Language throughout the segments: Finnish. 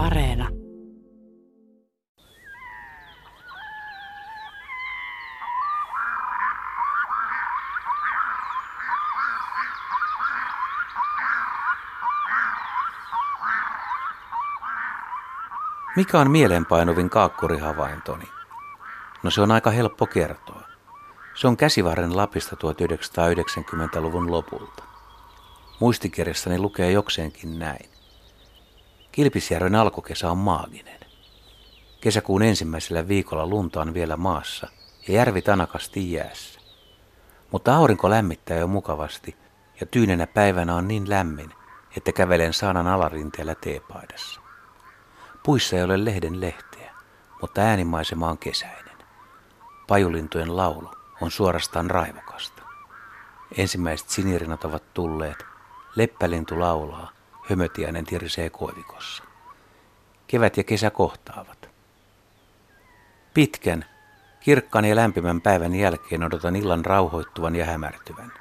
Areena. Mikä on mielenpainuvin kaakkurihavaintoni? No se on aika helppo kertoa. Se on käsivarren Lapista 1990-luvun lopulta. Muistikirjassani lukee jokseenkin näin. Kilpisjärven alkukesä on maaginen. Kesäkuun ensimmäisellä viikolla lunta on vielä maassa ja järvi tanakasti jäässä. Mutta aurinko lämmittää jo mukavasti ja tyynenä päivänä on niin lämmin, että kävelen saanan alarinteellä teepaidassa. Puissa ei ole lehden lehteä, mutta äänimaisema on kesäinen. Pajulintujen laulu on suorastaan raivokasta. Ensimmäiset sinirinat ovat tulleet, leppälintu laulaa, hömötiäinen tirisee koivikossa. Kevät ja kesä kohtaavat. Pitkän, kirkkaan ja lämpimän päivän jälkeen odotan illan rauhoittuvan ja hämärtyvän.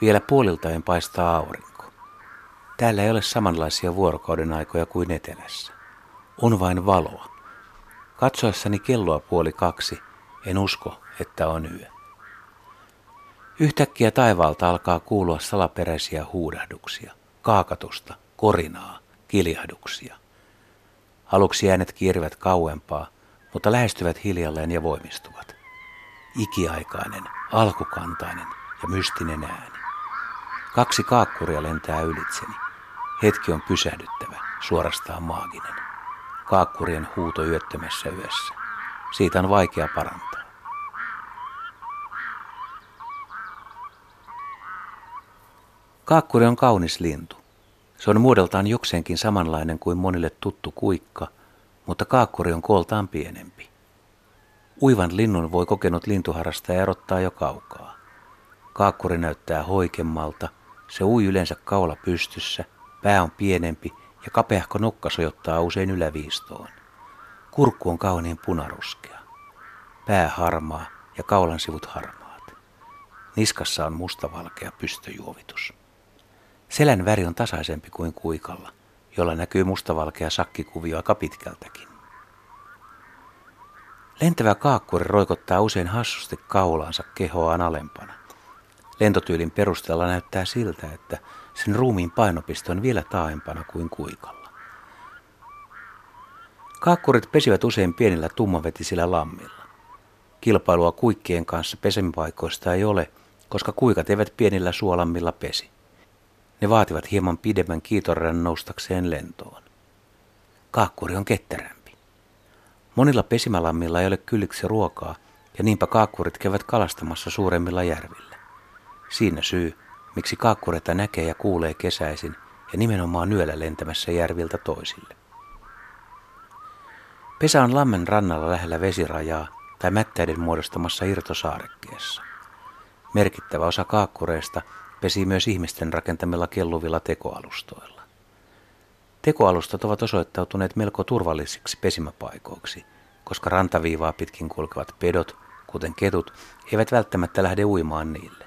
Vielä puoliltaen paistaa aurinko. Täällä ei ole samanlaisia vuorokauden aikoja kuin etelässä. On vain valoa. Katsoessani kelloa puoli kaksi, en usko, että on yö. Yhtäkkiä taivaalta alkaa kuulua salaperäisiä huudahduksia, kaakatusta, korinaa, kiljahduksia. Aluksi äänet kierivät kauempaa, mutta lähestyvät hiljalleen ja voimistuvat. Ikiaikainen, alkukantainen ja mystinen ääni. Kaksi kaakkuria lentää ylitseni. Hetki on pysähdyttävä, suorastaan maaginen. Kaakkurien huuto yöttömässä yössä. Siitä on vaikea parantaa. Kaakkuri on kaunis lintu. Se on muodoltaan jokseenkin samanlainen kuin monille tuttu kuikka, mutta kaakkuri on kooltaan pienempi. Uivan linnun voi kokenut lintuharrastaja erottaa jo kaukaa. Kaakkuri näyttää hoikemmalta, se ui yleensä kaula pystyssä, pää on pienempi ja kapeahko nokka sojottaa usein yläviistoon. Kurkku on kauniin punaruskea. Pää harmaa ja kaulan sivut harmaat. Niskassa on mustavalkea pystöjuovitus. Selän väri on tasaisempi kuin kuikalla, jolla näkyy mustavalkea sakkikuvio aika pitkältäkin. Lentävä kaakkuri roikottaa usein hassusti kaulaansa kehoaan alempana. Lentotyylin perusteella näyttää siltä, että sen ruumiin painopiste on vielä taaempana kuin kuikalla. Kaakkurit pesivät usein pienillä tummavetisillä lammilla. Kilpailua kuikkien kanssa pesemipaikoista ei ole, koska kuikat eivät pienillä suolammilla pesi. Ne vaativat hieman pidemmän kiitorren noustakseen lentoon. Kaakkuri on ketterämpi. Monilla pesimälammilla ei ole kylliksi ruokaa, ja niinpä kaakkurit käyvät kalastamassa suuremmilla järvillä. Siinä syy, miksi kaakkureita näkee ja kuulee kesäisin ja nimenomaan yöllä lentämässä järviltä toisille. Pesä on lammen rannalla lähellä vesirajaa tai mättäiden muodostamassa irtosaarekkeessa. Merkittävä osa kaakkureista pesii myös ihmisten rakentamilla kelluvilla tekoalustoilla. Tekoalustat ovat osoittautuneet melko turvallisiksi pesimäpaikoiksi, koska rantaviivaa pitkin kulkevat pedot, kuten ketut, eivät välttämättä lähde uimaan niille.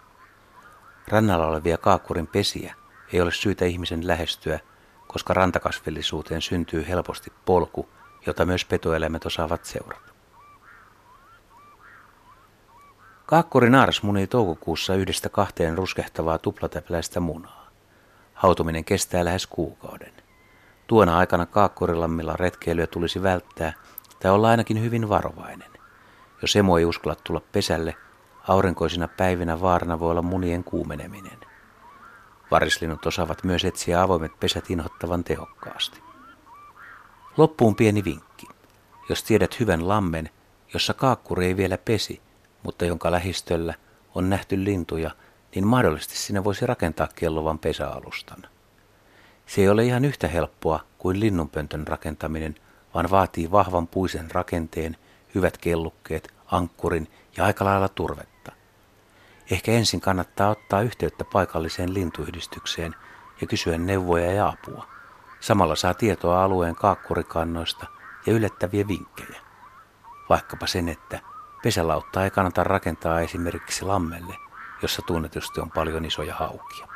Rannalla olevia kaakkurin pesiä ei ole syytä ihmisen lähestyä, koska rantakasvillisuuteen syntyy helposti polku, jota myös petoeläimet osaavat seurata. Kaakkuri naaras munii toukokuussa yhdestä kahteen ruskehtavaa tuplatäpläistä munaa. Hautuminen kestää lähes kuukauden. Tuona aikana kaakkurilammilla retkeilyä tulisi välttää tai olla ainakin hyvin varovainen. Jos emo ei uskalla tulla pesälle, aurinkoisina päivinä vaarana voi olla munien kuumeneminen. Varislinnut osaavat myös etsiä avoimet pesät inhottavan tehokkaasti. Loppuun pieni vinkki. Jos tiedät hyvän lammen, jossa kaakkuri ei vielä pesi, mutta jonka lähistöllä on nähty lintuja, niin mahdollisesti sinne voisi rakentaa kellovan pesäalustan. Se ei ole ihan yhtä helppoa kuin linnunpöntön rakentaminen, vaan vaatii vahvan puisen rakenteen, hyvät kellukkeet, ankkurin ja aika lailla turvetta. Ehkä ensin kannattaa ottaa yhteyttä paikalliseen lintuyhdistykseen ja kysyä neuvoja ja apua. Samalla saa tietoa alueen kaakkurikannoista ja yllättäviä vinkkejä. Vaikkapa sen, että Pesälautta ei kannata rakentaa esimerkiksi lammelle, jossa tunnetusti on paljon isoja haukia.